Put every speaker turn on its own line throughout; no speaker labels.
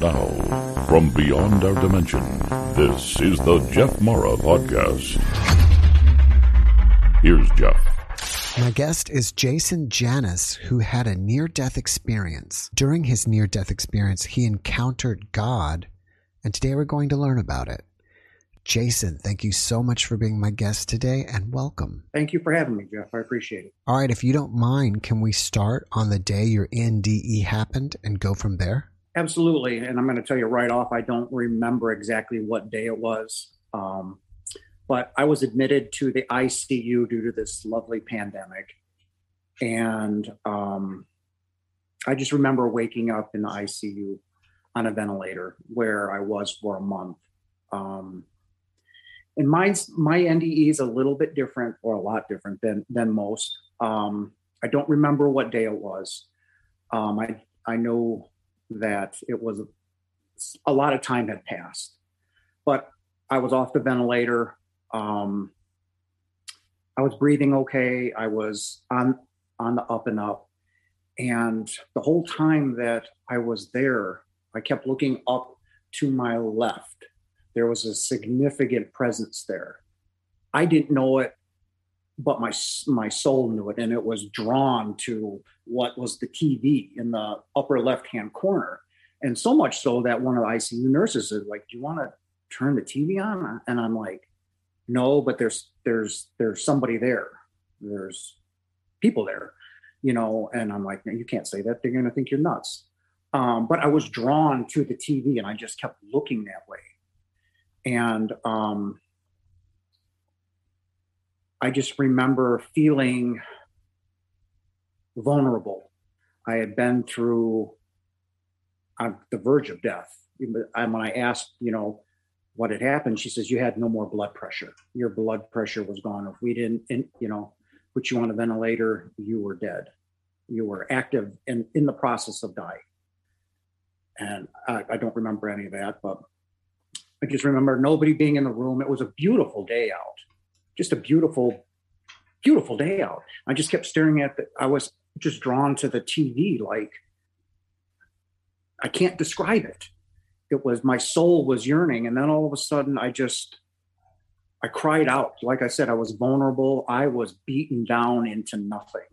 now, from beyond our dimension, this is the Jeff Mara Podcast. Here's Jeff.
My guest is Jason Janis, who had a near death experience. During his near death experience, he encountered God, and today we're going to learn about it. Jason, thank you so much for being my guest today and welcome.
Thank you for having me, Jeff. I appreciate it.
All right, if you don't mind, can we start on the day your NDE happened and go from there?
Absolutely. And I'm going to tell you right off, I don't remember exactly what day it was. Um, but I was admitted to the ICU due to this lovely pandemic. And um, I just remember waking up in the ICU on a ventilator where I was for a month. Um, and mine's my NDE is a little bit different or a lot different than than most. Um, I don't remember what day it was. Um, I I know that it was a lot of time had passed, but I was off the ventilator. Um, I was breathing okay. I was on on the up and up, and the whole time that I was there, I kept looking up to my left there was a significant presence there. I didn't know it, but my my soul knew it, and it was drawn to what was the TV in the upper left hand corner, and so much so that one of the ICU nurses said, "Like, do you want to turn the TV on?" And I'm like, "No, but there's there's there's somebody there. There's people there." You know, and I'm like, you can't say that. They're going to think you're nuts. Um, but I was drawn to the TV and I just kept looking that way and um, I just remember feeling vulnerable. I had been through on the verge of death. And when I asked, you know, what had happened, she says, You had no more blood pressure. Your blood pressure was gone. If we didn't, you know, put you on a ventilator, you were dead. You were active and in the process of dying. And I, I don't remember any of that, but I just remember nobody being in the room. It was a beautiful day out, just a beautiful, beautiful day out. I just kept staring at the, I was just drawn to the TV like, I can't describe it. It was my soul was yearning. And then all of a sudden I just, I cried out. Like I said, I was vulnerable. I was beaten down into nothing.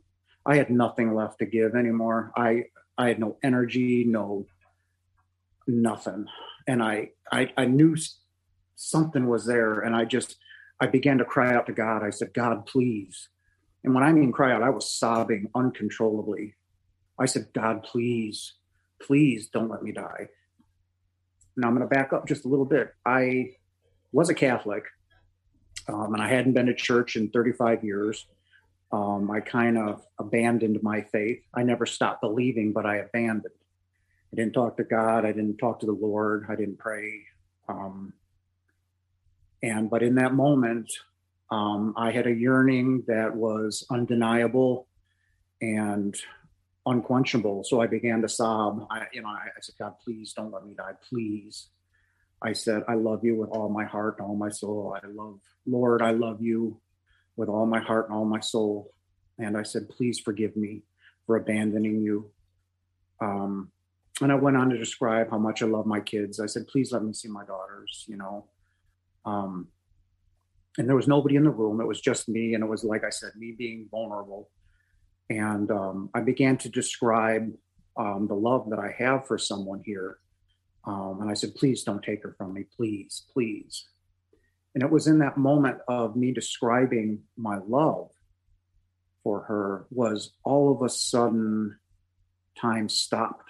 I had nothing left to give anymore. I, I had no energy, no, nothing and I, I I knew something was there, and I just I began to cry out to God. I said, God, please. And when I mean cry out, I was sobbing uncontrollably. I said, God, please, please don't let me die. Now I'm going to back up just a little bit. I was a Catholic, um, and I hadn't been to church in 35 years. Um, I kind of abandoned my faith. I never stopped believing, but I abandoned. I didn't talk to God. I didn't talk to the Lord. I didn't pray. Um, and but in that moment, um, I had a yearning that was undeniable and unquenchable. So I began to sob. I, you know, I, I said, God, please don't let me die. Please. I said, I love you with all my heart and all my soul. I love, Lord, I love you with all my heart and all my soul. And I said, please forgive me for abandoning you. Um, and I went on to describe how much I love my kids. I said, please let me see my daughters, you know. Um, and there was nobody in the room. It was just me. And it was, like I said, me being vulnerable. And um, I began to describe um, the love that I have for someone here. Um, and I said, please don't take her from me. Please, please. And it was in that moment of me describing my love for her was all of a sudden time stopped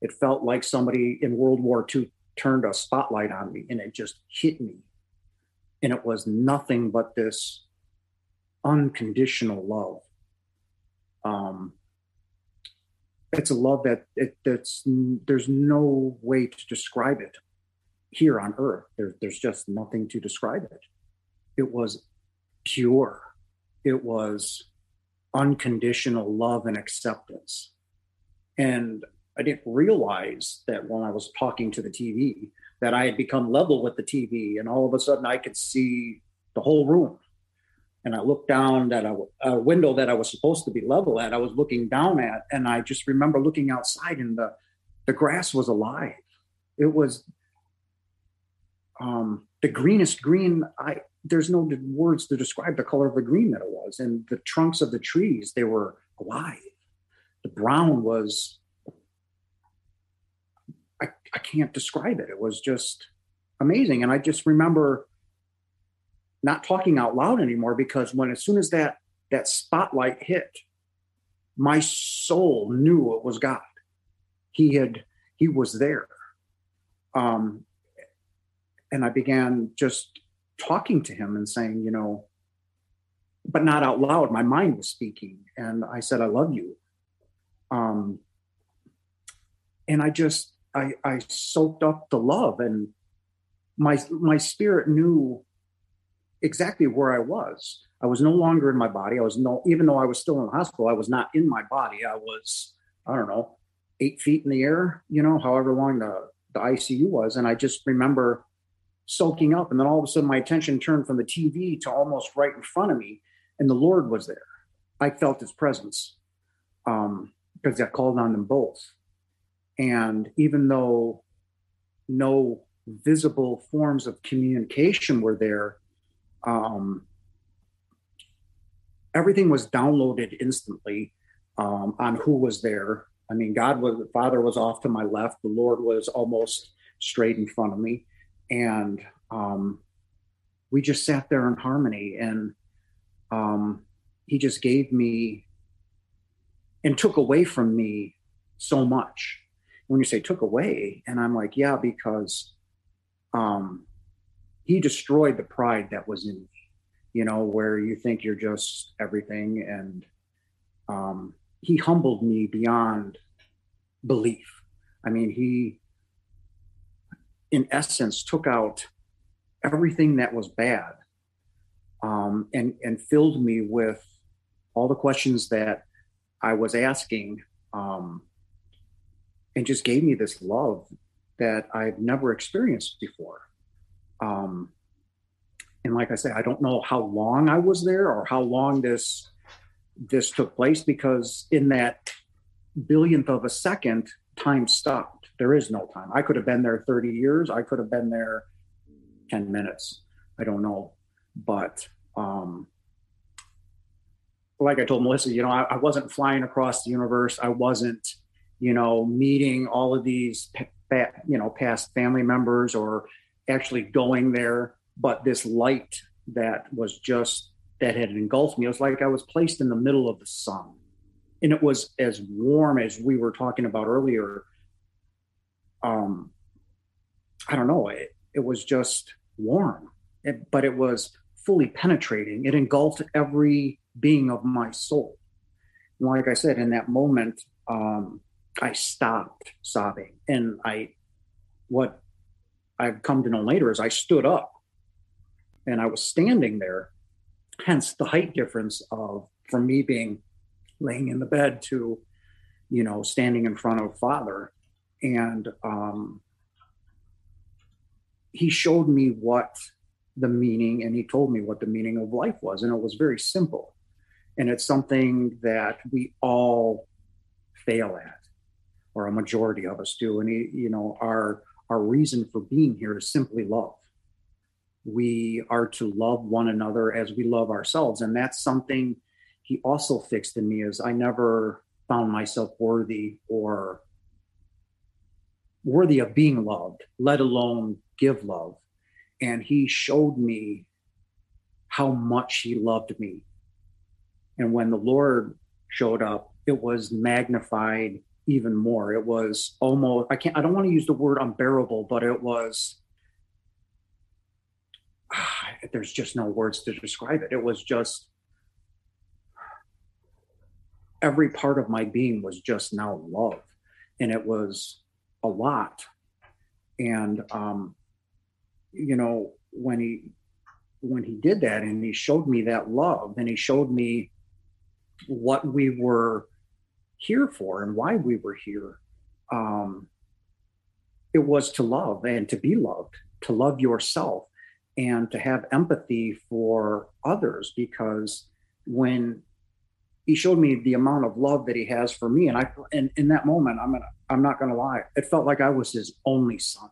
it felt like somebody in World War II turned a spotlight on me and it just hit me. And it was nothing but this unconditional love. Um, it's a love that it, that's there's no way to describe it here on earth. There, there's just nothing to describe it. It was pure. It was unconditional love and acceptance. And I didn't realize that when I was talking to the TV that I had become level with the TV, and all of a sudden I could see the whole room. And I looked down at a, a window that I was supposed to be level at. I was looking down at, and I just remember looking outside, and the the grass was alive. It was um, the greenest green. I there's no words to describe the color of the green that it was, and the trunks of the trees they were alive. The brown was. I, can't describe it. It was just amazing. And I just remember not talking out loud anymore because when as soon as that that spotlight hit, my soul knew it was God. He had he was there. Um, and I began just talking to him and saying, you know, but not out loud. My mind was speaking, and I said, "I love you." Um, and I just I I soaked up the love, and my my spirit knew exactly where I was. I was no longer in my body. I was no, even though I was still in the hospital, I was not in my body. I was, I don't know, eight feet in the air, you know, however long the, the ICU was. And I just remember soaking up. And then all of a sudden, my attention turned from the TV to almost right in front of me, and the Lord was there. I felt his presence um, because I called on them both. And even though no visible forms of communication were there, um, everything was downloaded instantly um, on who was there. I mean, God was, the Father was off to my left, the Lord was almost straight in front of me. And um, we just sat there in harmony. And um, He just gave me and took away from me so much. When you say took away, and I'm like, yeah, because um, he destroyed the pride that was in me, you know, where you think you're just everything. And um, he humbled me beyond belief. I mean, he, in essence, took out everything that was bad um, and, and filled me with all the questions that I was asking um, and just gave me this love that I've never experienced before. Um, and like I say, I don't know how long I was there or how long this this took place because in that billionth of a second, time stopped. There is no time. I could have been there 30 years. I could have been there 10 minutes. I don't know. But um, like I told Melissa, you know, I, I, wasn't flying across the universe. I wasn't, you know, meeting all of these, you know, past family members or actually going there, but this light that was just that had engulfed me. It was like I was placed in the middle of the sun. And it was as warm as we were talking about earlier. Um, I don't know. It, it was just warm, it, but it was fully penetrating. It engulfed every being of my soul. And like I said, in that moment, um, I stopped sobbing. And I, what I've come to know later is I stood up and I was standing there. Hence the height difference of from me being laying in the bed to, you know, standing in front of father. And um, he showed me what the meaning and he told me what the meaning of life was. And it was very simple. And it's something that we all fail at, or a majority of us do. And you know, our our reason for being here is simply love. We are to love one another as we love ourselves. And that's something he also fixed in me is I never found myself worthy or worthy of being loved, let alone give love. And he showed me how much he loved me. And when the Lord showed up, it was magnified even more. It was almost I can't I don't want to use the word unbearable, but it was there's just no words to describe it. It was just every part of my being was just now love. And it was a lot. And um, you know, when he when he did that and he showed me that love and he showed me what we were here for and why we were here. Um, it was to love and to be loved, to love yourself and to have empathy for others because when he showed me the amount of love that he has for me and i and in that moment i'm gonna I'm not to lie, it felt like I was his only son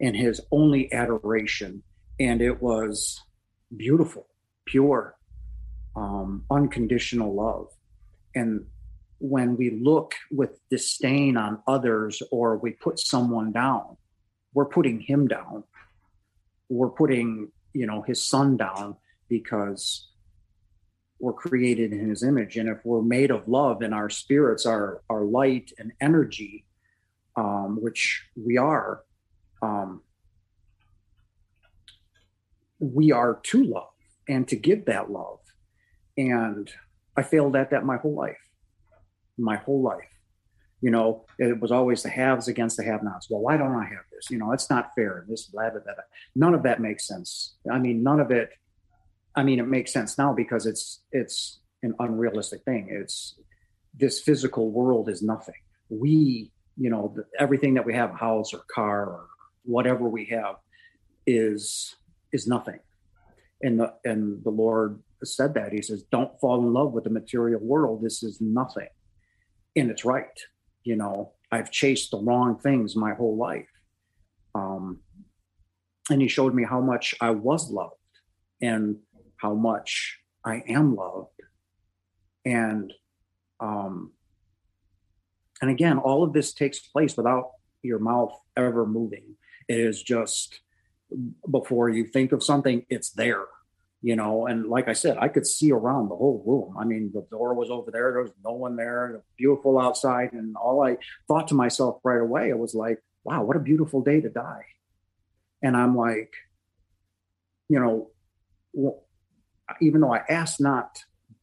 and his only adoration. And it was beautiful, pure, um, unconditional love. And when we look with disdain on others or we put someone down, we're putting him down. We're putting, you know, his son down because we're created in his image. And if we're made of love and our spirits are, are light and energy, um, which we are, um, we are to love and to give that love. And I failed at that my whole life my whole life. You know, it was always the haves against the have-nots. Well, why don't I have this? You know, it's not fair. And This, blah, blah, blah. None of that makes sense. I mean, none of it. I mean, it makes sense now because it's it's an unrealistic thing. It's this physical world is nothing. We, you know, everything that we have, house or car or whatever we have, is is nothing. And the and the Lord said that He says, "Don't fall in love with the material world. This is nothing." And it's right. You know, I've chased the wrong things my whole life. Um, and he showed me how much I was loved and how much I am loved. And um, and again, all of this takes place without your mouth ever moving. It is just before you think of something, it's there you know and like i said i could see around the whole room. I mean the door was over there there was no one there beautiful outside and all i thought to myself right away it was like wow what a beautiful day to die. And i'm like you know well, even though i asked not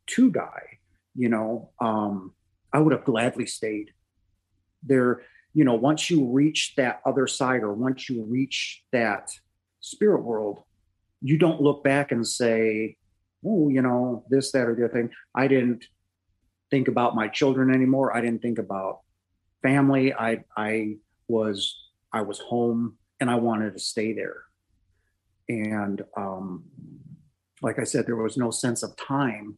to die you know um i would have gladly stayed there. You know once you reach that other side or once you reach that spirit world you don't look back and say, oh, you know, this, that, or the other thing. I didn't think about my children anymore. I didn't think about family. I I was I was home and I wanted to stay there. And um, like I said, there was no sense of time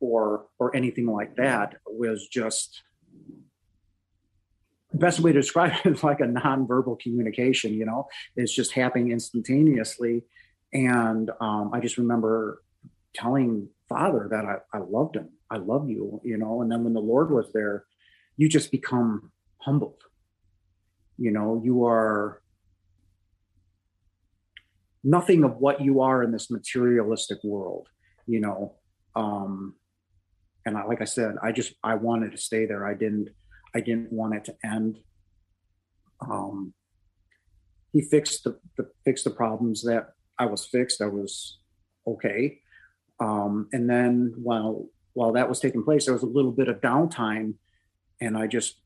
or or anything like that. It was just the best way to describe it is like a nonverbal communication, you know, it's just happening instantaneously and um, I just remember telling Father that I, I loved him. I love you, you know. And then when the Lord was there, you just become humbled. You know, you are nothing of what you are in this materialistic world, you know. Um, and I, like I said, I just I wanted to stay there. I didn't I didn't want it to end. Um, he fixed the, the fixed the problems that I was fixed. I was okay. Um, and then while while that was taking place, there was a little bit of downtime, and I just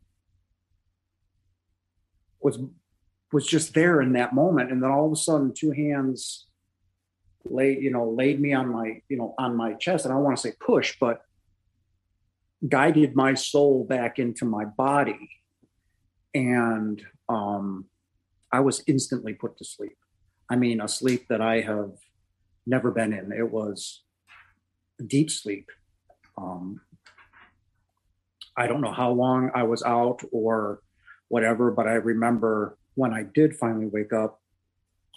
was was just there in that moment. And then all of a sudden, two hands laid you know laid me on my you know on my chest, and I don't want to say push, but guided my soul back into my body, and um, I was instantly put to sleep. I mean, a sleep that I have never been in. It was deep sleep. Um, I don't know how long I was out or whatever, but I remember when I did finally wake up,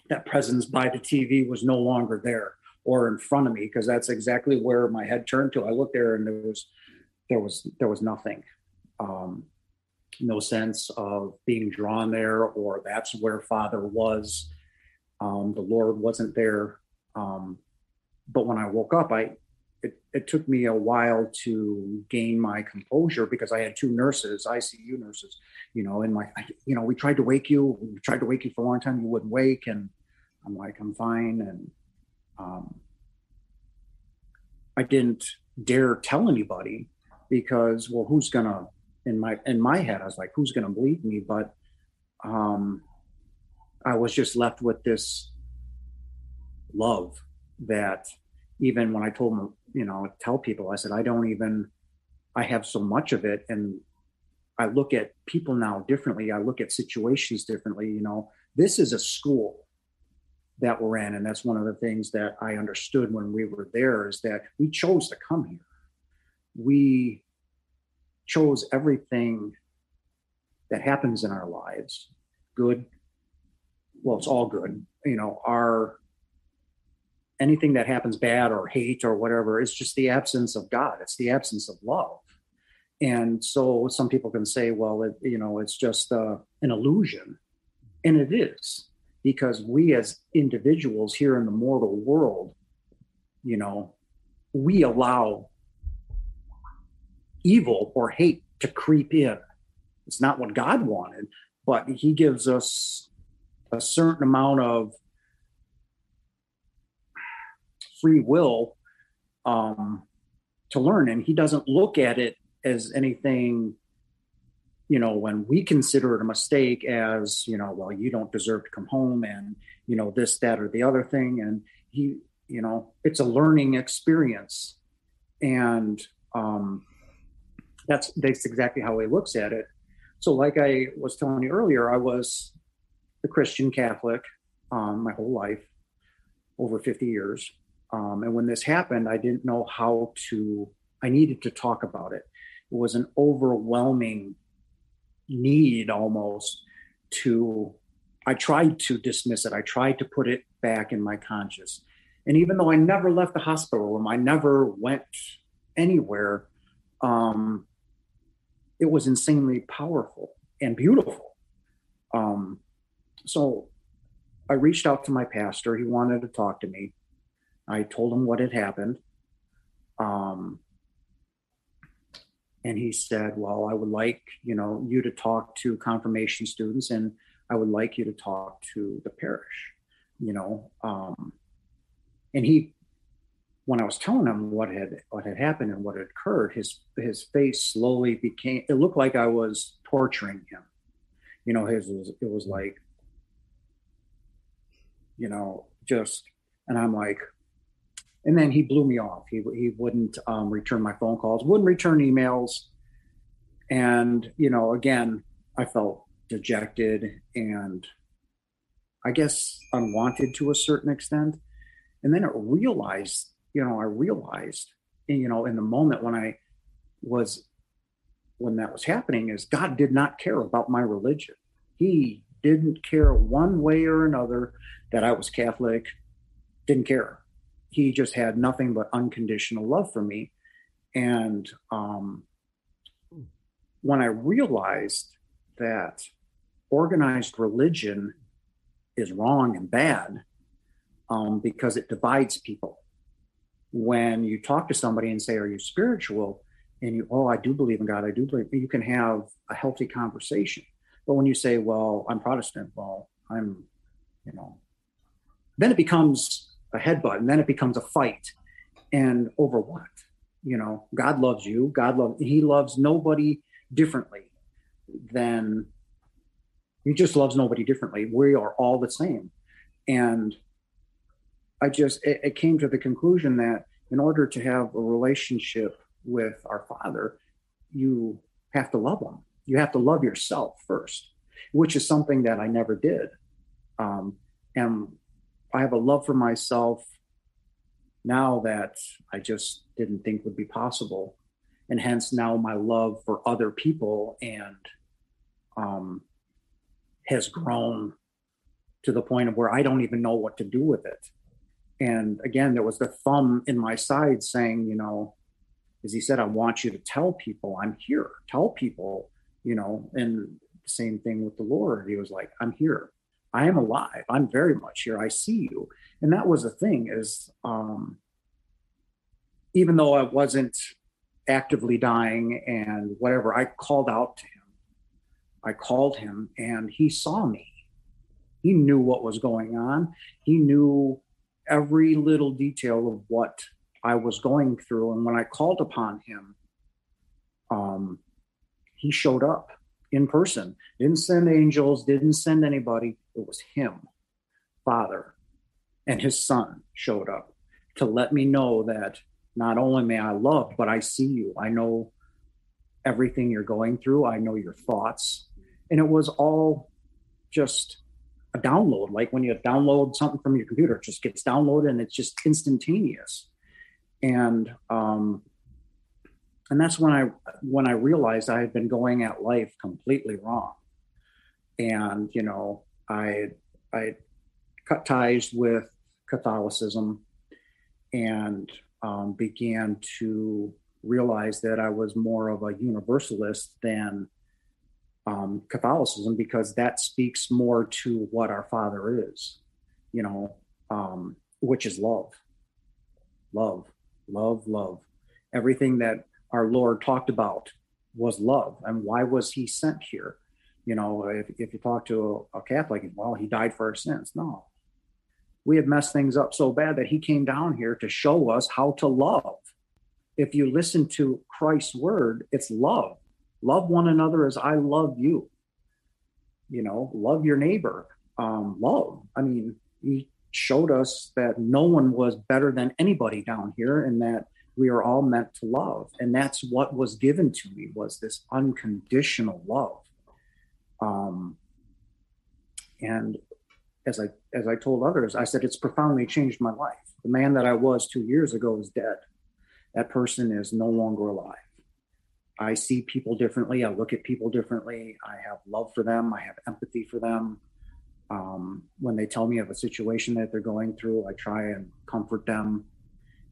that presence by the TV was no longer there or in front of me because that's exactly where my head turned to. I looked there and there was there was there was nothing. Um, no sense of being drawn there or that's where father was um, the Lord wasn't there. Um, but when I woke up, I it, it took me a while to gain my composure because I had two nurses, ICU nurses, you know, and my, you know, we tried to wake you, we tried to wake you for a long time, you wouldn't wake, and I'm like, I'm fine, and um, I didn't dare tell anybody because, well, who's gonna in my in my head, I was like, who's gonna believe me? But um, I was just left with this love that even when I told them, you know, tell people, I said, I don't even, I have so much of it. And I look at people now differently. I look at situations differently. You know, this is a school that we're in. And that's one of the things that I understood when we were there is that we chose to come here. We chose everything that happens in our lives, good, well, it's all good, you know, are anything that happens bad or hate or whatever, it's just the absence of God. It's the absence of love. And so some people can say, well, it, you know, it's just uh, an illusion. And it is because we as individuals here in the mortal world, you know, we allow evil or hate to creep in. It's not what God wanted, but He gives us a certain amount of free will um, to learn, and He doesn't look at it as anything. You know, when we consider it a mistake, as you know, well, you don't deserve to come home, and you know this, that, or the other thing, and He, you know, it's a learning experience, and um, that's that's exactly how he looks at it. So, like I was telling you earlier, I was a Christian Catholic um, my whole life, over 50 years. Um, and when this happened, I didn't know how to, I needed to talk about it. It was an overwhelming need almost to, I tried to dismiss it. I tried to put it back in my conscious. And even though I never left the hospital room, I never went anywhere, um, it was insanely powerful and beautiful. Um, so I reached out to my pastor. He wanted to talk to me. I told him what had happened. Um, and he said, Well, I would like, you know, you to talk to confirmation students and I would like you to talk to the parish, you know. Um, and he when I was telling him what had what had happened and what had occurred, his his face slowly became. It looked like I was torturing him. You know, his was it was like, you know, just. And I'm like, and then he blew me off. He he wouldn't um, return my phone calls, wouldn't return emails, and you know, again, I felt dejected and I guess unwanted to a certain extent. And then it realized you know, I realized, you know, in the moment when I was, when that was happening, is God did not care about my religion. He didn't care one way or another that I was Catholic, didn't care. He just had nothing but unconditional love for me. And um, when I realized that organized religion is wrong and bad um, because it divides people when you talk to somebody and say, Are you spiritual? And you, oh, I do believe in God, I do believe, you can have a healthy conversation. But when you say, Well, I'm Protestant, well, I'm, you know, then it becomes a headbutt and then it becomes a fight. And over what? You know, God loves you. God loves, He loves nobody differently than, He just loves nobody differently. We are all the same. And I just it, it came to the conclusion that in order to have a relationship with our Father, you have to love Him. You have to love yourself first, which is something that I never did. Um, and I have a love for myself now that I just didn't think would be possible. And hence now my love for other people and um, has grown to the point of where I don't even know what to do with it and again there was the thumb in my side saying you know as he said i want you to tell people i'm here tell people you know and the same thing with the lord. He was like i'm here. I am alive. I'm very much here. I see you. And that was the thing is um even though i wasn't actively dying and whatever i called out to him. I called him and he saw me. He knew what was going on. He knew every little detail of what I was going through. And when I called upon him, um, he showed up in person. Didn't send angels, didn't send anybody. It was him, Father, and his son showed up to let me know that not only may I love, but I see you. I know everything you're going through. I know your thoughts. And it was all just a download. Like when you download something from your computer, it just gets downloaded and it's just instantaneous. And um, and that's when I when I realized I had been going at life completely wrong, and you know I I cut ties with Catholicism and um, began to realize that I was more of a universalist than um, Catholicism because that speaks more to what our Father is, you know, um, which is love, love, love, love. Everything that our Lord talked about was love. And why was he sent here? You know, if, if you talk to a, a Catholic, well, he died for our sins. No. We have messed things up so bad that he came down here to show us how to love. If you listen to Christ's word, it's love. Love one another as I love you. You know, love your neighbor. Um, love. I mean, he showed us that no one was better than anybody down here and that we are all meant to love. And that's what was given to me was this unconditional love. Um, and as i as i told others i said it's profoundly changed my life. The man that i was two years ago is dead. That person is no longer alive. I see people differently. I look at people differently. I have love for them. I have empathy for them. Um, when they tell me of a situation that they're going through i try and comfort them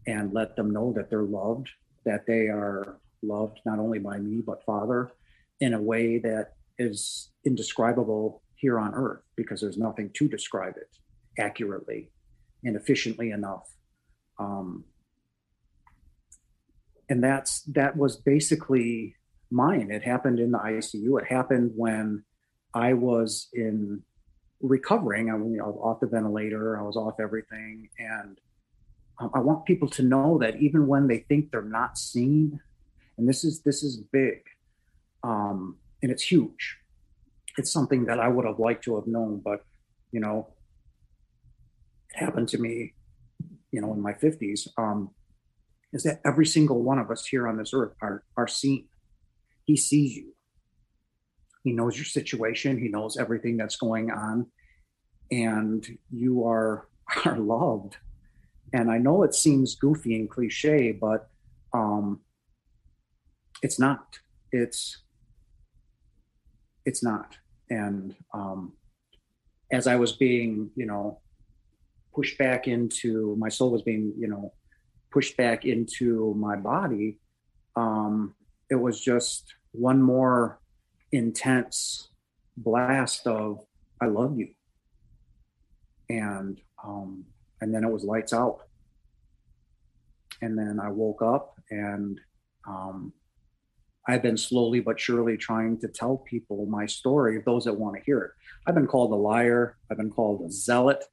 and let them know that they're loved, that they are loved not only by me, but Father in a way that is indescribable here on earth because there's nothing to describe it accurately and efficiently enough. Um, and that's that was basically mine. It happened in the ICU. It happened when I was in recovering. I, I was off the ventilator. I was off everything, and I want people to know that even when they think they're not seen, and this is this is big, um, and it's huge. It's something that I would have liked to have known, but you know, it happened to me, you know, in my fifties. Um, is that every single one of us here on this earth are are seen? He sees you. He knows your situation. He knows everything that's going on, and you are are loved and I know it seems goofy and cliche, but um, it's not. It's it's not. And um, as I was being, you know, pushed back into my soul was being, you know, pushed back into my body, um, it was just one more intense blast of "I love you," and um, and then it was lights out. And then I woke up and um, I've been slowly but surely trying to tell people my story, those that want to hear it. I've been called a liar. I've been called a zealot.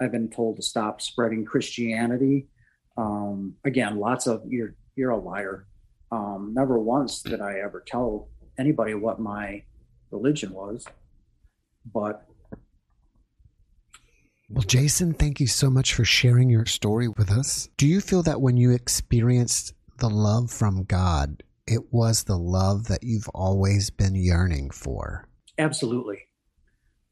I've been told to stop spreading Christianity. Um, again, lots of you're you're a liar. Um, never once did I ever tell anybody what my religion was, but
well, Jason, thank you so much for sharing your story with us. Do you feel that when you experienced the love from God, it was the love that you've always been yearning for?
Absolutely.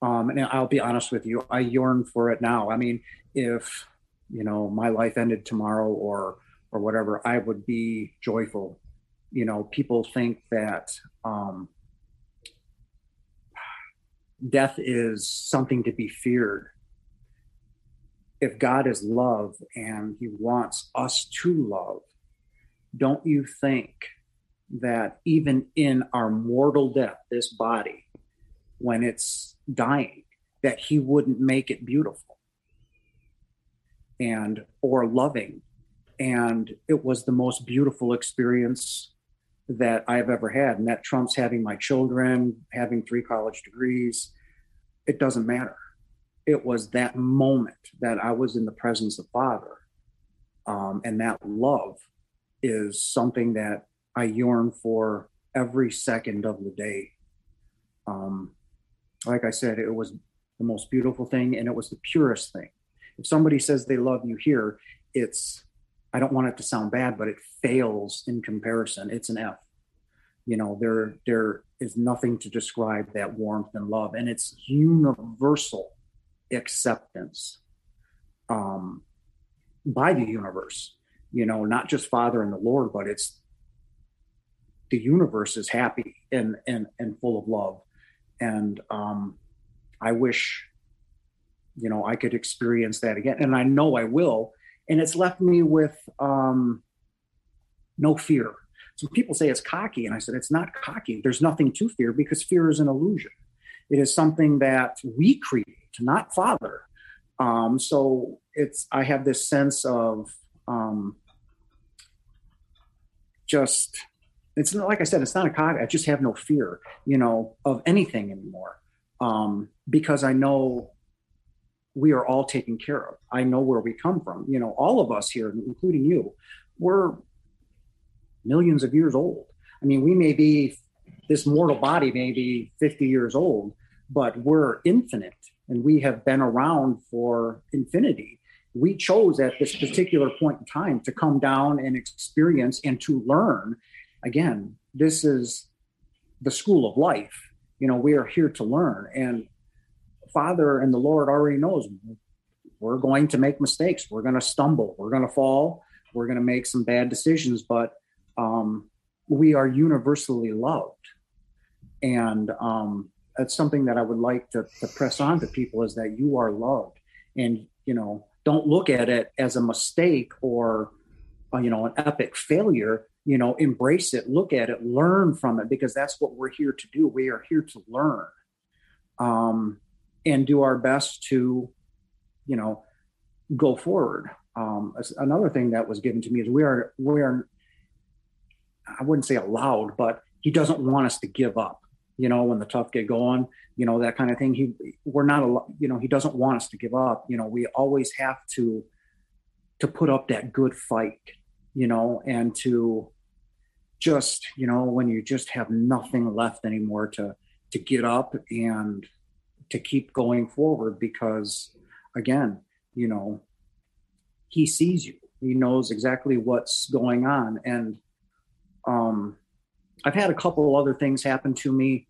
Um, and I'll be honest with you, I yearn for it now. I mean, if you know my life ended tomorrow or or whatever, I would be joyful. You know, people think that um, death is something to be feared if God is love and he wants us to love, don't you think that even in our mortal death, this body, when it's dying, that he wouldn't make it beautiful and or loving? And it was the most beautiful experience that I've ever had. And that trumps having my children, having three college degrees. It doesn't matter it was that moment that I was in the presence of Father. Um, and that love is something that I yearn for every second of the day. Um, like I said, it was the most beautiful thing and it was the purest thing. If somebody says they love you here, it's, I don't want it to sound bad, but it fails in comparison. It's an F. You know, there, there is nothing to describe that warmth and love, and it's universal acceptance um, by the universe. You know, not just Father and the Lord, but it's the universe is happy and and and full of love. And um i wish you know i could experience that again. And i know i will. And it's left me with um no fear. So people say it's cocky. And i said it's not cocky. There's nothing to fear because fear is an illusion it is something that we create not father um so it's i have this sense of um just it's not like I said, it's not a cog. I just have no fear, you know, of anything anymore. Um, because I know we are all taken care of. I know where we come from. You know, all of us here, including you, we're millions of years old. I mean, we may be this mortal body may be 50 years old, but we're infinite and we have been around for infinity. We chose at this particular point in time to come down and experience and to learn again, this is the school of life. You know, we are here to learn. And Father and the Lord already knows we're going to make mistakes. We're going to stumble. We're going to fall. We're going to make some bad decisions, but um, we are universally loved. And um, that's something that I would like to, to press on to people is that you are loved. And, you know, don't look at it as a mistake or, uh, you know, an epic failure. You know embrace it look at it learn from it because that's what we're here to do. We are here to learn. Um, and do our best to you know go forward. Um, another thing that was given to me is we are we are i wouldn't say allowed but he doesn't want us to give up you know when the tough get going you know that kind of thing. He we're not a you know he doesn't want us to give up. You know we always have to to put up that good fight you know and to just you know when you just have nothing left anymore to to get up and to keep going forward because again you know he sees you. He knows exactly what's going on. And um i've had a couple other things happen to me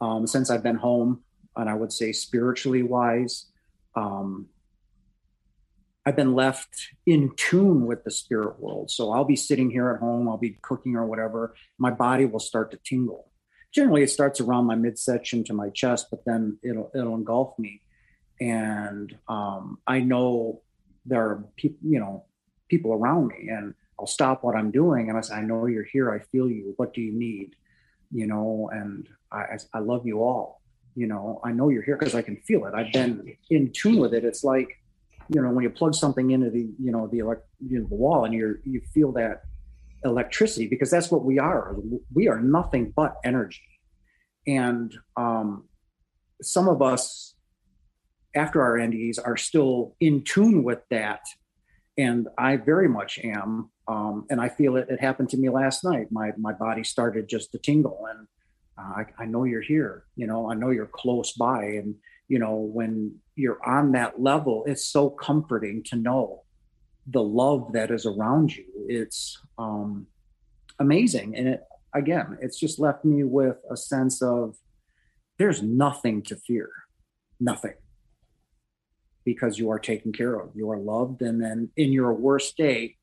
um since i've been home and i would say spiritually wise um I've been left in tune with the spirit world. So I'll be sitting here at home, I'll be cooking or whatever. My body will start to tingle. Generally, it starts around my midsection to my chest, but then it'll it'll engulf me, and um, I know there are people, you know, people around me, and I'll stop what I'm doing and I say, I know you're here. I feel you. What do you need? You know, and I, I love you all. You know, I know you're here because I can feel it. I've been in tune with it. It's like you know when you plug something into the you know the elect you know, the wall and you're, you feel that electricity because that's what we are we are nothing but energy and um, some of us after our NDEs are still in tune with that and I very much am um, and I feel it it happened to me last night. My my body started just to tingle and uh, I, I know you're here you know I know you're close by and you know when you're on that level it's so comforting to know the love that is around you. It's um amazing. And it again it's just left me with a sense of there's nothing to fear. Nothing. Because you are taken care of. You are loved. And then in your worst day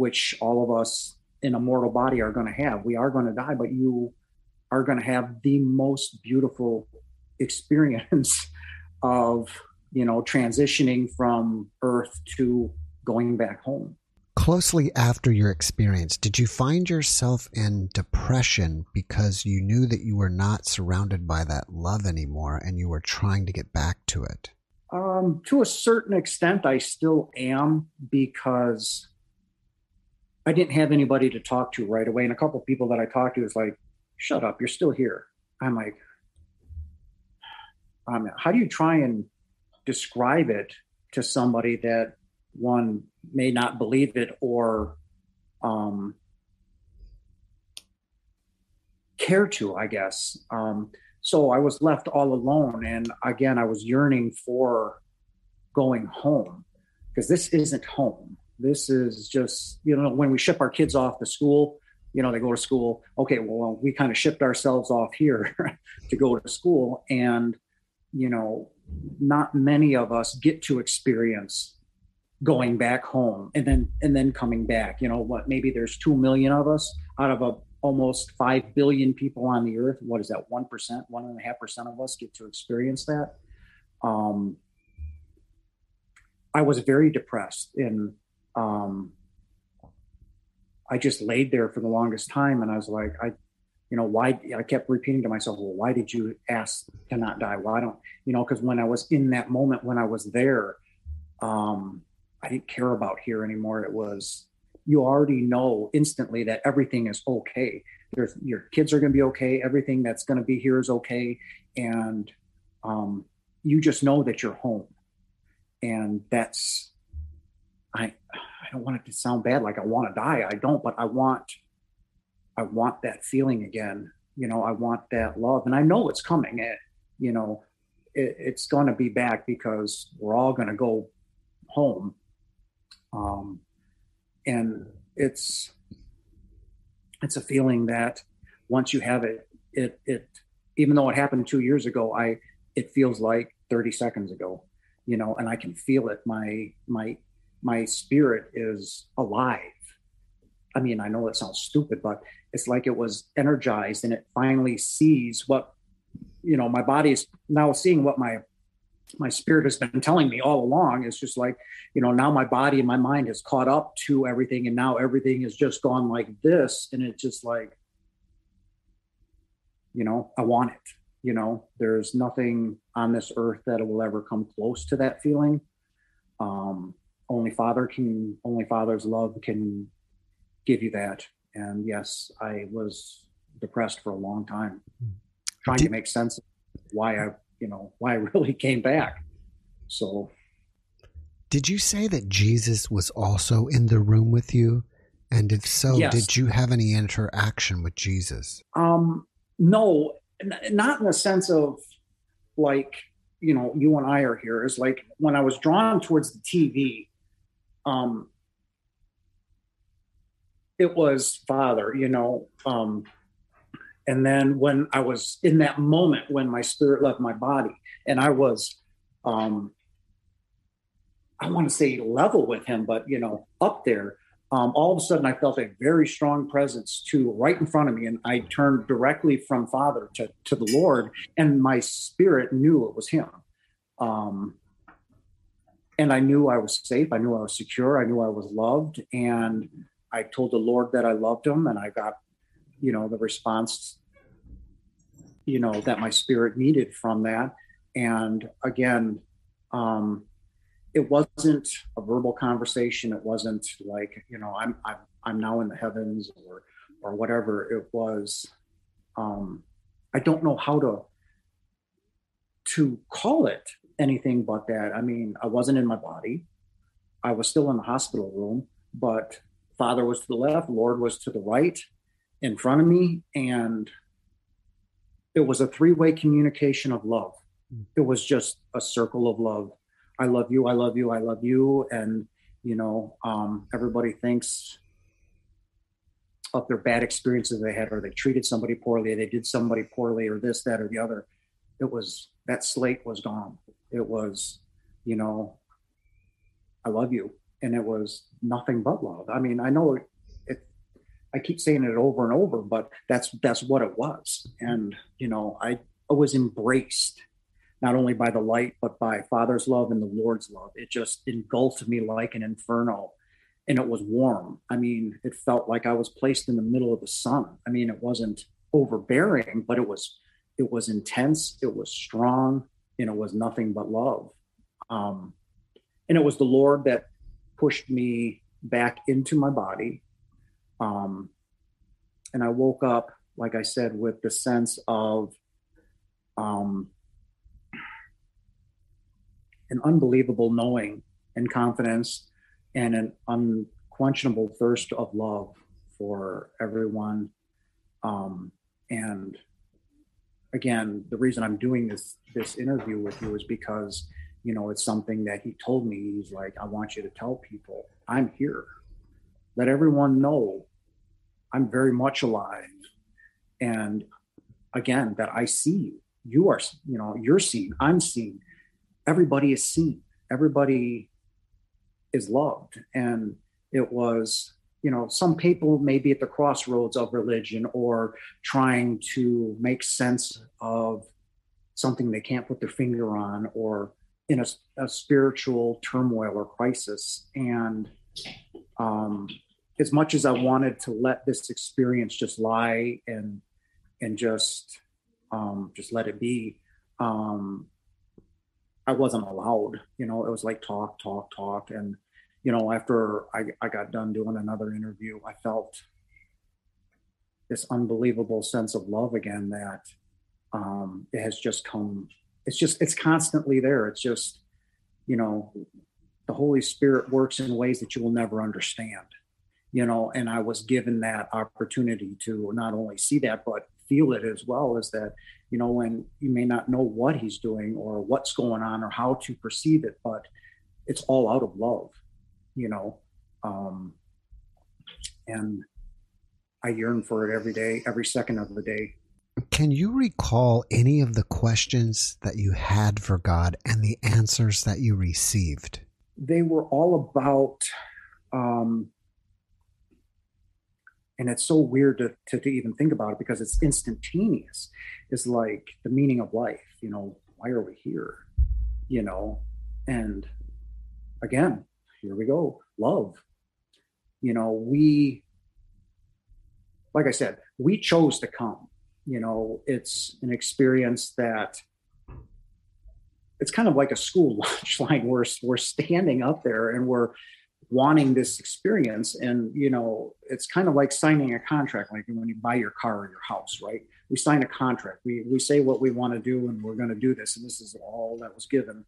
which all of us in a mortal body are going to have. We are going to die but you are going to have the most beautiful experience of you know transitioning from earth to going back home.
Closely after your experience did you find yourself in depression because you knew that you were not surrounded by that love anymore and you were trying to get back to it?
Um, to a certain extent i still am because i didn't have anybody to talk to right away and a couple of people that i talked to was like shut up you're still here i'm like um, how do you try and describe it to somebody that one may not believe it or um, care to, I guess. Um, so I was left all alone. And again, I was yearning for going home because this isn't home. This is just, you know, when we ship our kids off to school, you know, they go to school. Okay, well, we kind of shipped ourselves off here to go to school. And you know, not many of us get to experience going back home and then and then coming back. You know what? Maybe there's two million of us out of a almost 5 billion people on the earth what is that 1% 1.5% of us get to experience that um, i was very depressed and um, i just laid there for the longest time and i was like i you know why i kept repeating to myself well why did you ask to not die why don't you know because when i was in that moment when i was there um, i didn't care about here anymore it was you already know instantly that everything is okay. There's, your kids are going to be okay. Everything that's going to be here is okay. And um, you just know that you're home. And that's, I, I don't want it to sound bad, like I want to die. I don't, but I want, I want that feeling again. You know, I want that love, and I know it's coming. It, you know, it, it's going to be back because we're all going to go home. Um, and it's it's a feeling that once you have it it it even though it happened two years ago i it feels like 30 seconds ago you know and i can feel it my my my spirit is alive. I mean i know it sounds stupid but it's like it was energized and it finally sees what you know my body is now seeing what my my spirit has been telling me all along. It's just like you know now my body and my mind has caught up to everything and now everything has just gone like this. And it's just like you know i want it you know there's nothing on this earth that will ever come close to that feeling. Um only father can only father's love can give you that and yes i was depressed for a long time trying Did- to make sense of why i you know why I really came back. So,
did you say that Jesus was also in the room with you? And if so, yes. did you have any interaction with Jesus?
Um, no, n- not in the sense of like you know you and I are here. Is like when I was drawn towards the TV. Um, it was Father, you know. Um, and then when I was in that moment when my spirit left my body and I was, um, I want to say level with him, but you know, up there, um, all of a sudden I felt a very strong presence to right in front of me. And I turned directly from Father to, to the Lord, and my spirit knew it was him. Um, and I knew I was safe. I knew I was secure. I knew I was loved. And I told the Lord that I loved him, and I got, you know, the response you know that my spirit needed from that and again um it wasn't a verbal conversation it wasn't like you know i'm i'm, I'm now in the heavens or or whatever it was um i don't know how to to call it anything but that. I mean i wasn't in my body. I was still in the hospital room but father was to the left lord was to the right in front of me and it was a three-way communication of love. Hmm. it was just a circle of love. I love you i love you i love you and you know um, everybody thinks of their bad experiences they had or they treated somebody poorly they did somebody poorly or this that or the other. It was that slate was gone it was you know i love you and it was nothing but love i mean i know it I keep saying it over and over, but that's that's what it was. And you know, I, I was embraced not only by the light, but by Father's love and the Lord's love. It just engulfed me like an inferno. And it was warm. I mean, it felt like I was placed in the middle of the sun. I mean, it wasn't overbearing, but it was it was intense, it was strong, and it was nothing but love. Um, and it was the Lord that pushed me back into my body um, and I woke up, like I said, with the sense of um, an unbelievable knowing and confidence and an unquenchable thirst of love for everyone. Um, and again, the reason I'm doing this this interview with you is because you know it's something that he told me. He's like, I want you to tell people I'm here. Let everyone know I'm very much alive. And again, that I see you. You are, you know, you're seen. I'm seen. Everybody is seen. Everybody is loved. And it was you know, some people may be at the crossroads of religion or trying to make sense of something they can't put their finger on or in a, a spiritual turmoil or crisis. And um, as much as I wanted to let this experience just lie and and just um, just let it be, um, I wasn't allowed. You know, it was like talk, talk, talk, and you know, after I, I got done doing another interview, I felt this unbelievable sense of love again that um, it has just come. It's just it's constantly there. It's just you know the Holy Spirit works in ways that you will never understand. You know, and I was given that opportunity to not only see that but feel it as well. Is that you know when you may not know what He's doing or what's going on or how to perceive it, but it's all out of love you know, um, and I yearn for it every day, every second of the day.
Can you recall any of the questions that you had for God and the answers that you received?
They were all about, um, and it's so weird to, to, to even think about it because it's instantaneous. It's like the meaning of life, you know, why are we here? You know, and again, here we go love. You know we like i said we chose to come. You know it's an experience that it's kind of like a school lunch line we're, we're standing up there and we're wanting this experience. And you know it's kind of like signing a contract like when you buy your car or your house right? We sign a contract. We we say what we want to do and we're going to do this. And this is all that was given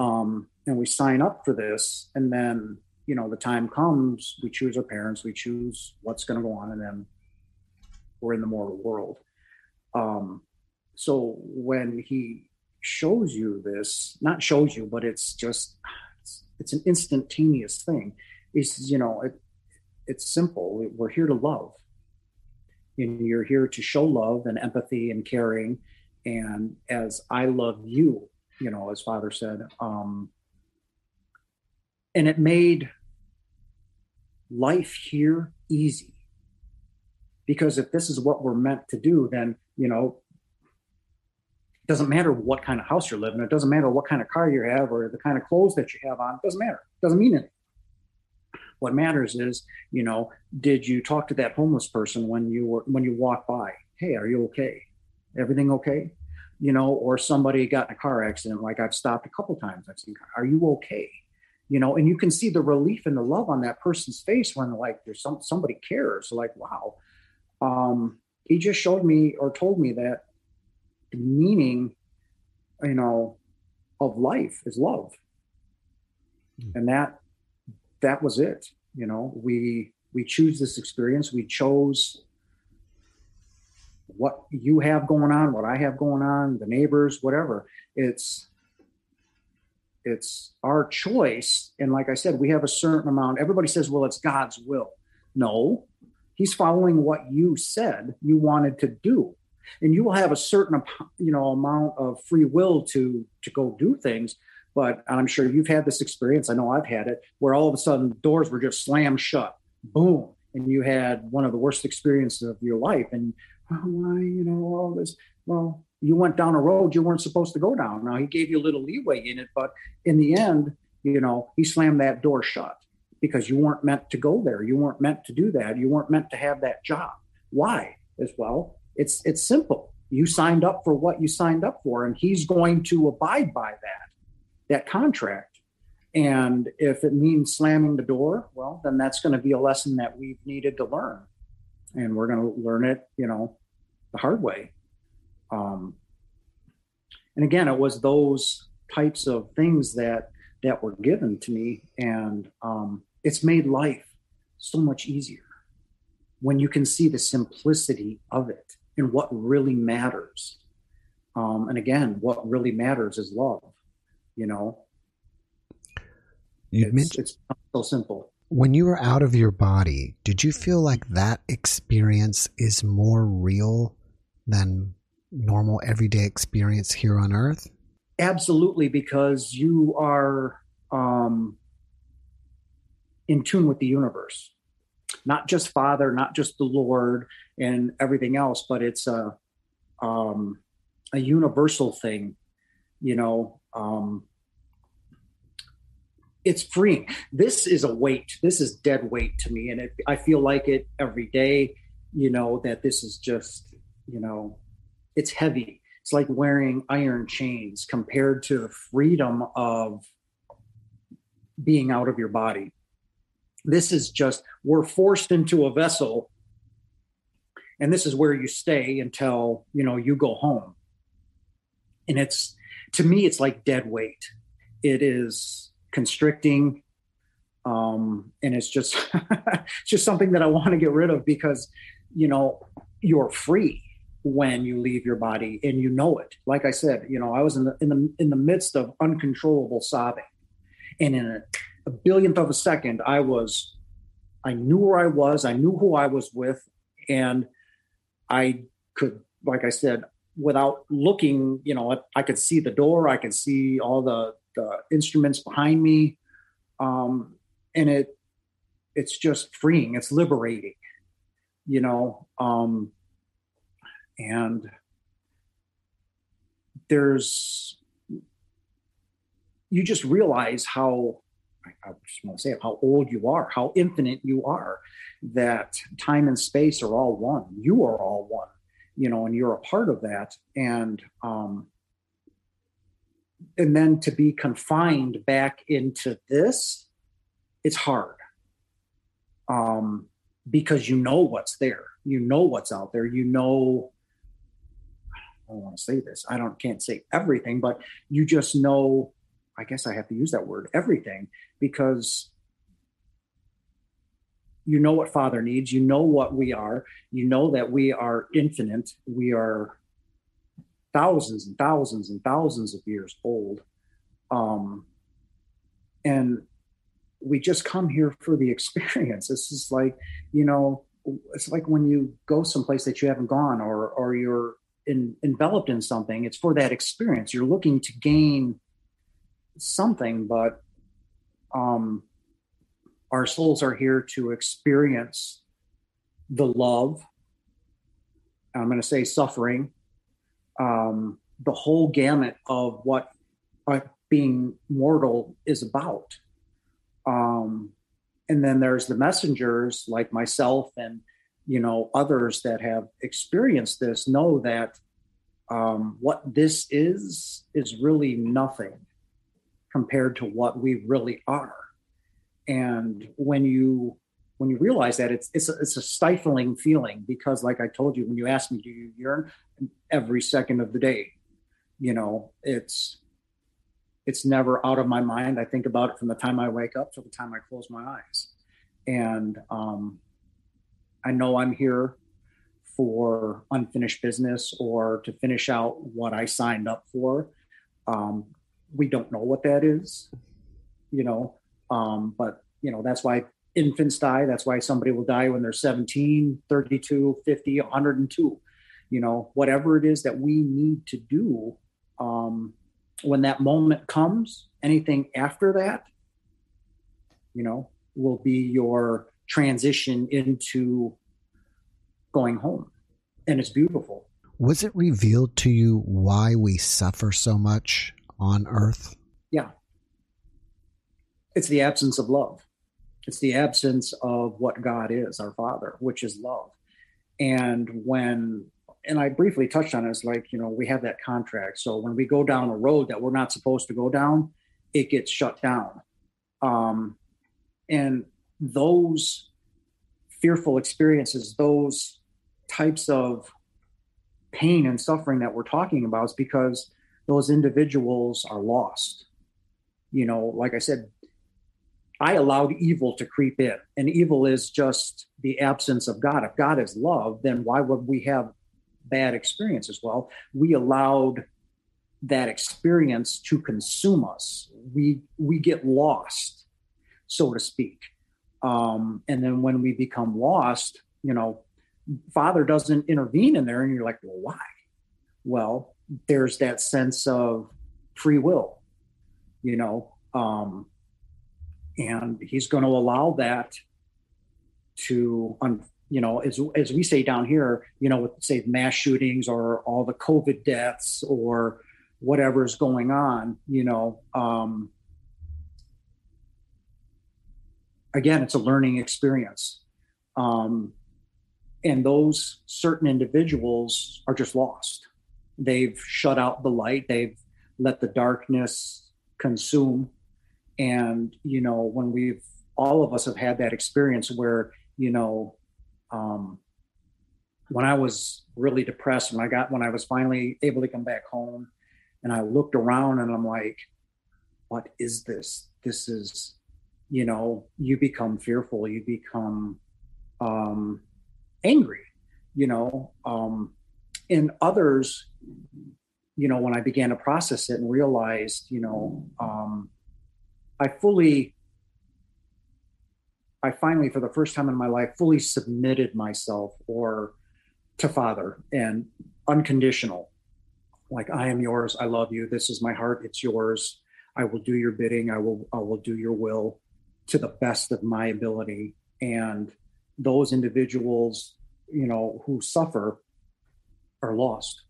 um, and we sign up for this and then you know the time comes we choose our parents we choose what's going to go on and then we're in the mortal world. Um, so when he shows you this not shows you but it's just it's, it's an instantaneous thing. It's you know it, it's simple. We're here to love. And you're here to show love and empathy and caring. And as i love you you know, as Father said. Um, and it made life here easy. Because if this is what we're meant to do, then, you know, it doesn't matter what kind of house you're living in, it doesn't matter what kind of car you have or the kind of clothes that you have on, it doesn't matter. It doesn't mean anything. What matters is, you know, did you talk to that homeless person when you were when you walked by? Hey, are you okay? Everything okay? You know, or somebody got in a car accident, like I've stopped a couple times. I've seen, are you okay? You know, and you can see the relief and the love on that person's face when like there's some somebody cares. Like, wow. Um, he just showed me or told me that the meaning, you know, of life is love. Mm. And that that was it. You know, we we choose this experience. We chose what you have going on, what I have going on, the neighbors, whatever. It's it's our choice. And like I said, we have a certain amount. Everybody says, well, it's God's will. No, he's following what you said you wanted to do. And you will have a certain you know amount of free will to to go do things. But I'm sure you've had this experience. I know I've had it where all of a sudden doors were just slammed shut. Boom. And you had one of the worst experiences of your life. And why, you know, all this. Well, you went down a road you weren't supposed to go down. Now he gave you a little leeway in it, but in the end, you know, he slammed that door shut because you weren't meant to go there. You weren't meant to do that. You weren't meant to have that job. Why? As well, it's it's simple. You signed up for what you signed up for, and he's going to abide by that that contract. And if it means slamming the door, well, then that's going to be a lesson that we've needed to learn, and we're going to learn it, you know, the hard way. Um, and again, it was those types of things that that were given to me, and um, it's made life so much easier when you can see the simplicity of it and what really matters. Um, and again, what really matters is love. You know,
you
it's, mentioned it's so simple.
When you were out of your body, did you feel like that experience is more real than normal everyday experience here on earth?
Absolutely, because you are um, in tune with the universe. not just Father, not just the Lord and everything else, but it's a um, a universal thing. You know, um, it's freeing. This is a weight. This is dead weight to me, and it, I feel like it every day. You know that this is just you know, it's heavy. It's like wearing iron chains compared to the freedom of being out of your body. This is just, we're forced into a vessel, and this is where you stay until, you know, you go home. And it's, to me, it's like dead weight. It is constricting. Um, and it's just, it's just something that I want to get rid of because, you know, you're free when you leave your body and you know it. Like i said you know i was in the in the in the midst of uncontrollable sobbing. And in a, a billionth of a second i was i knew where i was i knew who i was with and i could like i said without looking you know i could see the door i could see all the the instruments behind me. Um and it it's just freeing it's liberating you know um and there's you just realize how I just want to say how old you are, how infinite you are, that time and space are all one. You are all one, you know, and you're a part of that. And um, and then to be confined back into this, it's hard. Um, because you know what's there, you know what's out there, you know I don't want to say this. I don't can't say everything, but you just know. I guess I have to use that word, everything, because you know what Father needs. You know what we are. You know that we are infinite. We are thousands and thousands and thousands of years old. Um, and we just come here for the experience. This is like, you know, it's like when you go someplace that you haven't gone or or you're in, enveloped in something it's for that experience. You're looking to gain something but um our souls are here to experience the love i'm going to say suffering um the whole gamut of what uh, being mortal is about. Um and then there's the messengers like myself and you know others that have experienced this know that um, what this is is really nothing compared to what we really are. And when you when you realize that it's it's a, it's a stifling feeling because like i told you when you ask me do you yearn? every second of the day you know it's it's never out of my mind. I think about it from the time i wake up to the time i close my eyes. And um, I know I'm here for unfinished business or to finish out what I signed up for. Um, we don't know what that is, you know, um, but, you know, that's why infants die. That's why somebody will die when they're 17, 32, 50, 102. You know, whatever it is that we need to do um, when that moment comes, anything after that, you know, will be your transition into going home. And it's beautiful.
Was it revealed to you why we suffer so much on earth?
Yeah. It's the absence of love. It's the absence of what God is, our Father, which is love. And when, and I briefly touched on it, it's like, you know, we have that contract. So when we go down a road that we're not supposed to go down, it gets shut down. Um, and those fearful experiences, those types of pain and suffering that we're talking about is because those individuals are lost. You know, like I said, I allowed evil to creep in, and evil is just the absence of God. If God is love, then why would we have bad experiences? Well, we allowed that experience to consume us. We we get lost, so to speak. Um, and then when we become lost, you know, father doesn't intervene in there, and you're like, well, why? Well, there's that sense of free will, you know, um, and he's going to allow that to un, you know as as we say down here you know with say mass shootings or all the covid deaths or whatever's going on you know um again it's a learning experience. Um and those certain individuals are just lost. They've shut out the light. They've let the darkness consume. And you know when we've all of us have had that experience where you know um, when i was really depressed when i got when i was finally able to come back home and i looked around and i'm like what is this? This is you know you become fearful you become um angry you know um and others you know when i began to process it and realized you know um I fully, I finally, for the first time in my life, fully submitted myself or to Father and unconditional. Like I am yours. I love you. This is my heart. It's yours. I will do your bidding. I will. I will do your will to the best of my ability. And those individuals, you know, who suffer, are lost.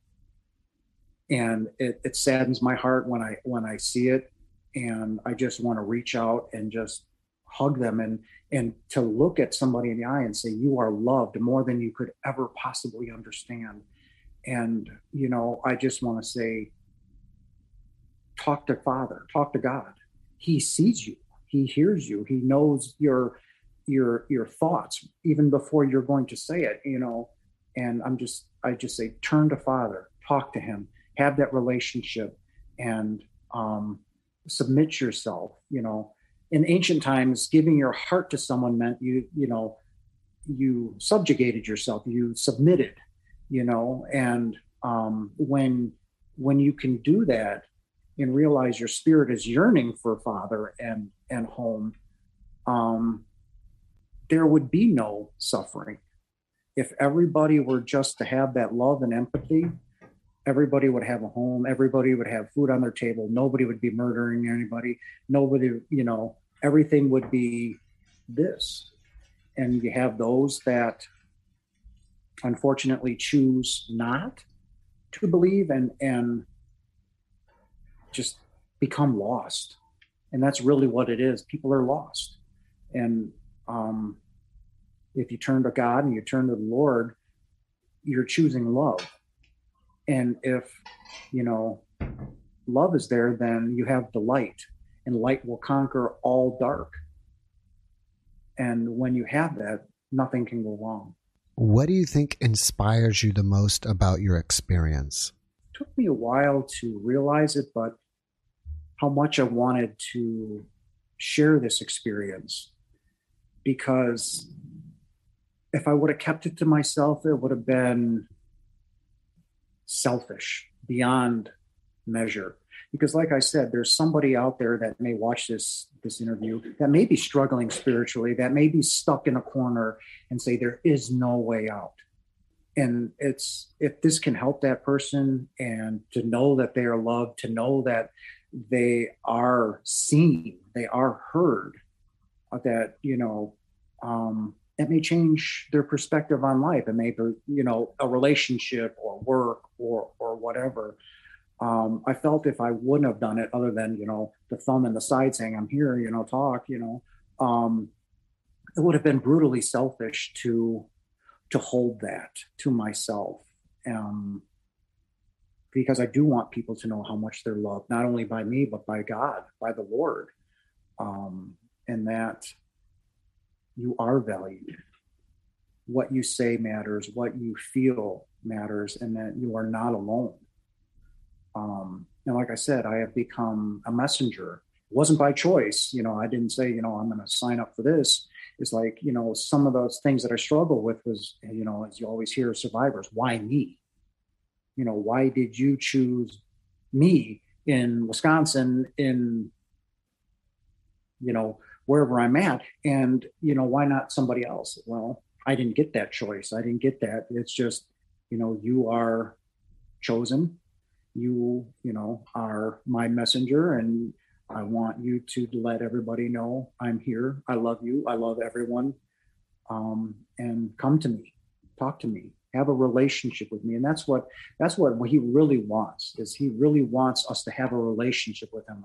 And it, it saddens my heart when I when I see it and I just want to reach out and just hug them and and to look at somebody in the eye and say you are loved more than you could ever possibly understand and you know i just want to say talk to father talk to god he sees you he hears you. He knows your your your thoughts even before you're going to say it you know? And i'm just i just say turn to father talk to him have that relationship and um submit yourself you know? In ancient times giving your heart to someone meant you you know you subjugated yourself you submitted you know? And um, when when you can do that and realize your spirit is yearning for father and and home um, there would be no suffering. If everybody were just to have that love and empathy everybody would have a home everybody would have food on their table nobody would be murdering anybody nobody you know everything would be this. And you have those that unfortunately choose not to believe and and just become lost and that's really what it is. People are lost. And um if you turn to god and you turn to the lord you're choosing love. And if you know love is there then you have the light and light will conquer all dark. And when you have that nothing can go wrong.
What do you think inspires you the most about your experience?
It took me a while to realize it but how much i wanted to share this experience. Because if i would have kept it to myself it would have been selfish beyond measure. Because like i said there's somebody out there that may watch this this interview that may be struggling spiritually that may be stuck in a corner and say there is no way out. And it's if this can help that person and to know that they are loved to know that they are seen they are heard that you know um it may change their perspective on life. It may be, you know, a relationship or work or or whatever. Um, I felt if I wouldn't have done it, other than you know the thumb in the side saying I'm here, you know, talk, you know, um, it would have been brutally selfish to to hold that to myself, um, because I do want people to know how much they're loved, not only by me but by God, by the Lord, um, and that you are valued. What you say matters, what you feel matters, and that you are not alone. Um, and like I said, I have become a messenger. It wasn't by choice. You know, I didn't say, you know, I'm going to sign up for this. It's like, you know, some of those things that I struggle with was, you know, as you always hear survivors, why me? You know, why did you choose me in Wisconsin in, you know, wherever I'm at. And, you know, why not somebody else? Well, I didn't get that choice. I didn't get that. It's just, you know, you are chosen. You, you know, are my messenger and I want you to let everybody know I'm here. I love you. I love everyone. um, and come to me, talk to me, have a relationship with me, and that's what that's what, he really wants. Is he really wants us to have a relationship with him?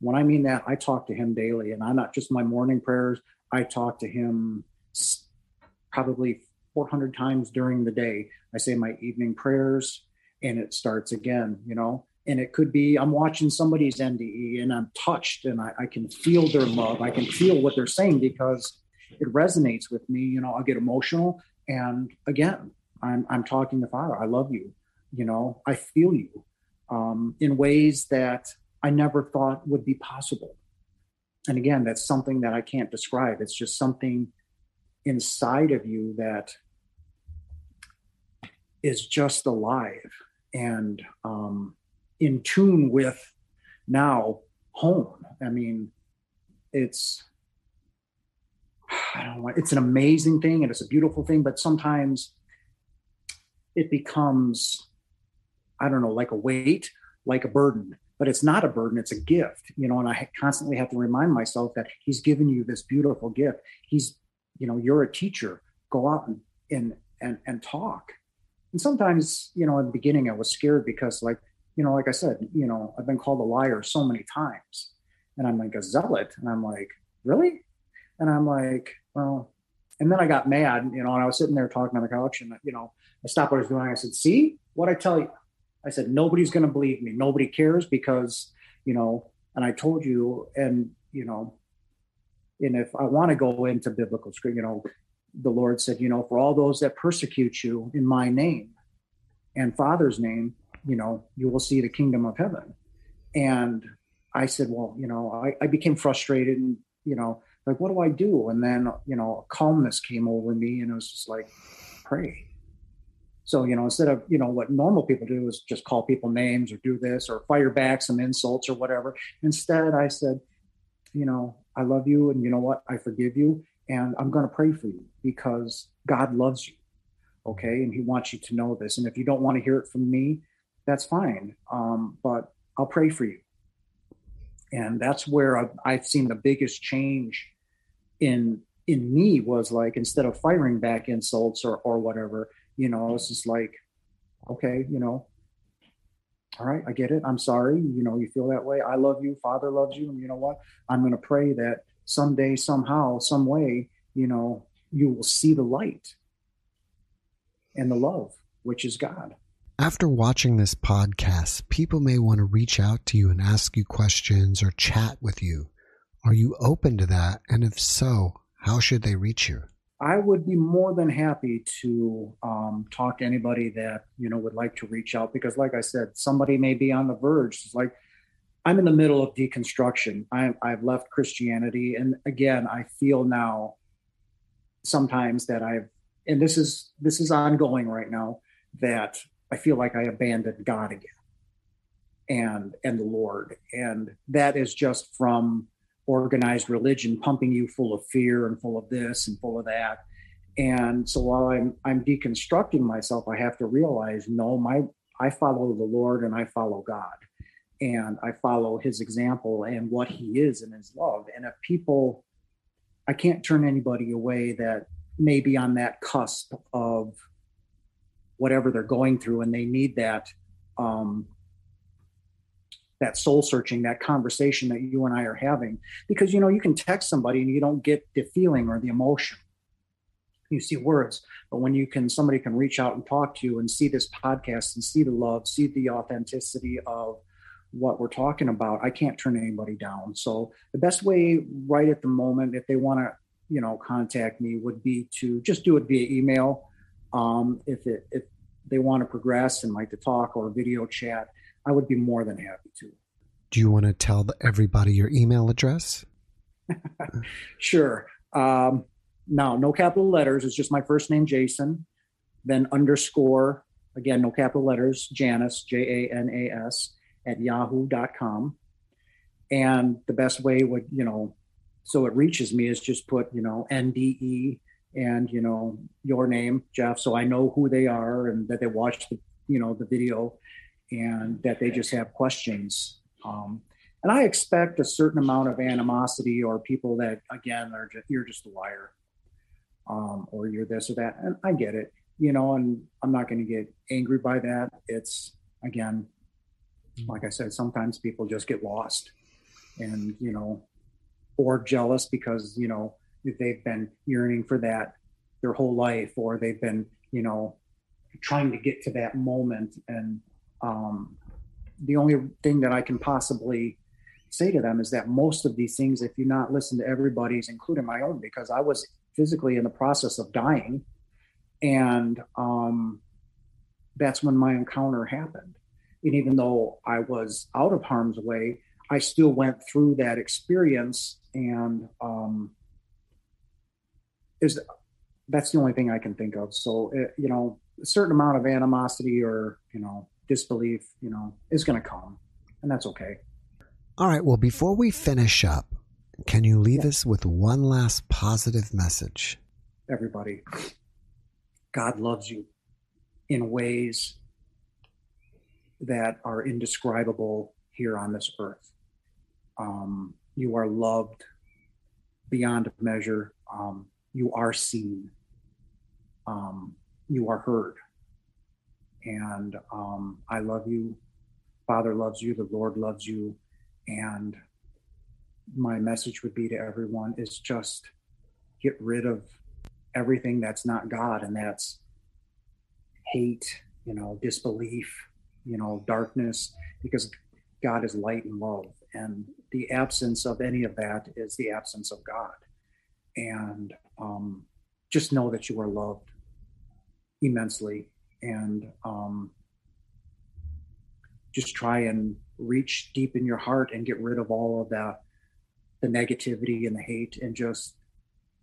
When I mean that, I talk to him daily, and I'm not just my morning prayers. I talk to him probably 400 times during the day. I say my evening prayers, and it starts again. You know, and it could be I'm watching somebody's NDE and I'm touched and I, I, can feel their love. I can feel what they're saying because it resonates with me. You know, I get emotional. And again, I'm, I'm talking to Father. I love you. You know, I feel you um, in ways that I never thought would be possible. And again, that's something that I can't describe. It's just something inside of you that is just alive. And um, in tune with now home. I mean, it's I don't know, it's an amazing thing and it's a beautiful thing, but sometimes it becomes, I don't know, like a weight, like a burden. But it's not a burden, it's a gift, you know, and I constantly have to remind myself that he's given you this beautiful gift. He's, you know, you're a teacher. Go out and and and, and talk. And sometimes, you know, in the beginning I was scared because like you know, like I said, you know, I've been called a liar so many times. And I'm like a zealot. And I'm like, really? And I'm like, well, and then I got mad, you know, and I was sitting there talking on the couch and, you know, I stopped what I was doing. I said, see what I tell you? I said, nobody's going to believe me. Nobody cares because, you know, and I told you, and, you know, and if I want to go into biblical scripture, you know, the Lord said, you know, for all those that persecute you in my name and Father's name, you know, you will see the kingdom of heaven. And I said, well, you know, I, I became frustrated and, you know, like, what do I do? And then, you know, calmness came over me and it was just like, pray. So, you know, instead of, you know, what normal people do is just call people names or do this or fire back some insults or whatever. Instead, I said, you know, I love you and you know what? I forgive you and I'm going to pray for you because God loves you. Okay. And he wants you to know this. And if you don't want to hear it from me, that's fine. Um, but I'll pray for you. And that's where I've, I've seen the biggest change in in me was like instead of firing back insults or or whatever, you know, it's just like, okay, you know, all right, I get it. I'm sorry. You know, you feel that way. I love you. Father loves you. And you know what? I'm going to pray that someday, somehow, some way, you know, you will see the light and the love, which is God.
After watching this podcast, people may want to reach out to you and ask you questions or chat with you. Are you open to that? And if so, how should they reach you?
I would be more than happy to um, talk to anybody that you know would like to reach out because, like I said, somebody may be on the verge. It's like I'm in the middle of deconstruction. I, I've left Christianity, and again, I feel now sometimes that I've and this is this is ongoing right now that I feel like I abandoned God again and and the Lord. And that is just from organized religion pumping you full of fear and full of this and full of that. And so while I'm I'm deconstructing myself, I have to realize no, my I follow the Lord and I follow God. And I follow his example and what he is in his love. And if people I can't turn anybody away that may be on that cusp of whatever they're going through and they need that um, that soul searching that conversation that you and i are having. Because you know you can text somebody and you don't get the feeling or the emotion. You see words but when you can somebody can reach out and talk to you and see this podcast and see the love see the authenticity of what we're talking about i can't turn anybody down. So the best way right at the moment if they want to you know contact me would be to just do it via email. Um, if it if they want to progress and like to talk or video chat, I would be more than happy to.
Do you want to tell everybody your email address?
sure. Um, no, no capital letters. It's just my first name, Jason, then underscore, again, no capital letters, Janas, J A N A S, at yahoo.com. And the best way would, you know, so it reaches me is just put, you know, NDE and you know your name jeff so i know who they are and that they watched the you know the video and that they just have questions um, and i expect a certain amount of animosity or people that again are just you're just a liar um, or you're this or that. And I get it, you know, and I'm not going to get angry by that. It's again, like I said, sometimes people just get lost and, you know, or jealous because, you know, they've been yearning for that their whole life or they've been, you know, trying to get to that moment. And um, the only thing that I can possibly say to them is that most of these things, if you not listen to everybody's, including my own, because I was physically in the process of dying. And um, that's when my encounter happened. And even though I was out of harm's way, I still went through that experience. And um, is that's the only thing I can think of. So, it, you know, a certain amount of animosity or, you know, disbelief, you know, is going to come. And that's okay.
All right. Well, before we finish up, can you leave us with one last positive message?
Everybody, God loves you in ways that are indescribable here on this earth. Um, you are loved beyond measure. Um, you are seen. Um, you are heard. And um, I love you. Father loves you. The Lord loves you. And my message would be to everyone is just get rid of everything that's not God, and that's hate, you know, disbelief, you know, darkness, because God is light and love. And the absence of any of that is the absence of God. And um, just know that you are loved immensely. And um, just try and reach deep in your heart and get rid of all of that the negativity and the hate and just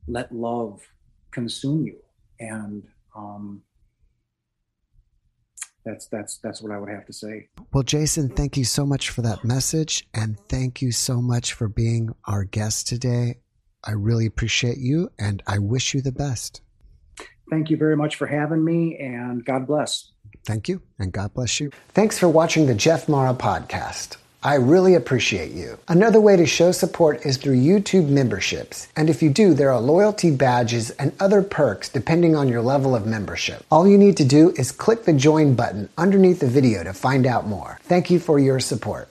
let love consume you and um, that's that's that's what I would have to say.
Well, Jason, thank you so much for that message, and thank you so much for being our guest today. I really appreciate you, and I wish you the best.
Thank you very much for having me, and God bless.
Thank you, and God bless you. Thanks for watching the Jeff Mara podcast. I really appreciate you. Another way to show support is through YouTube memberships. And if you do, there are loyalty badges and other perks depending on your level of membership. All you need to do is click the join button underneath the video to find out more. Thank you for your support.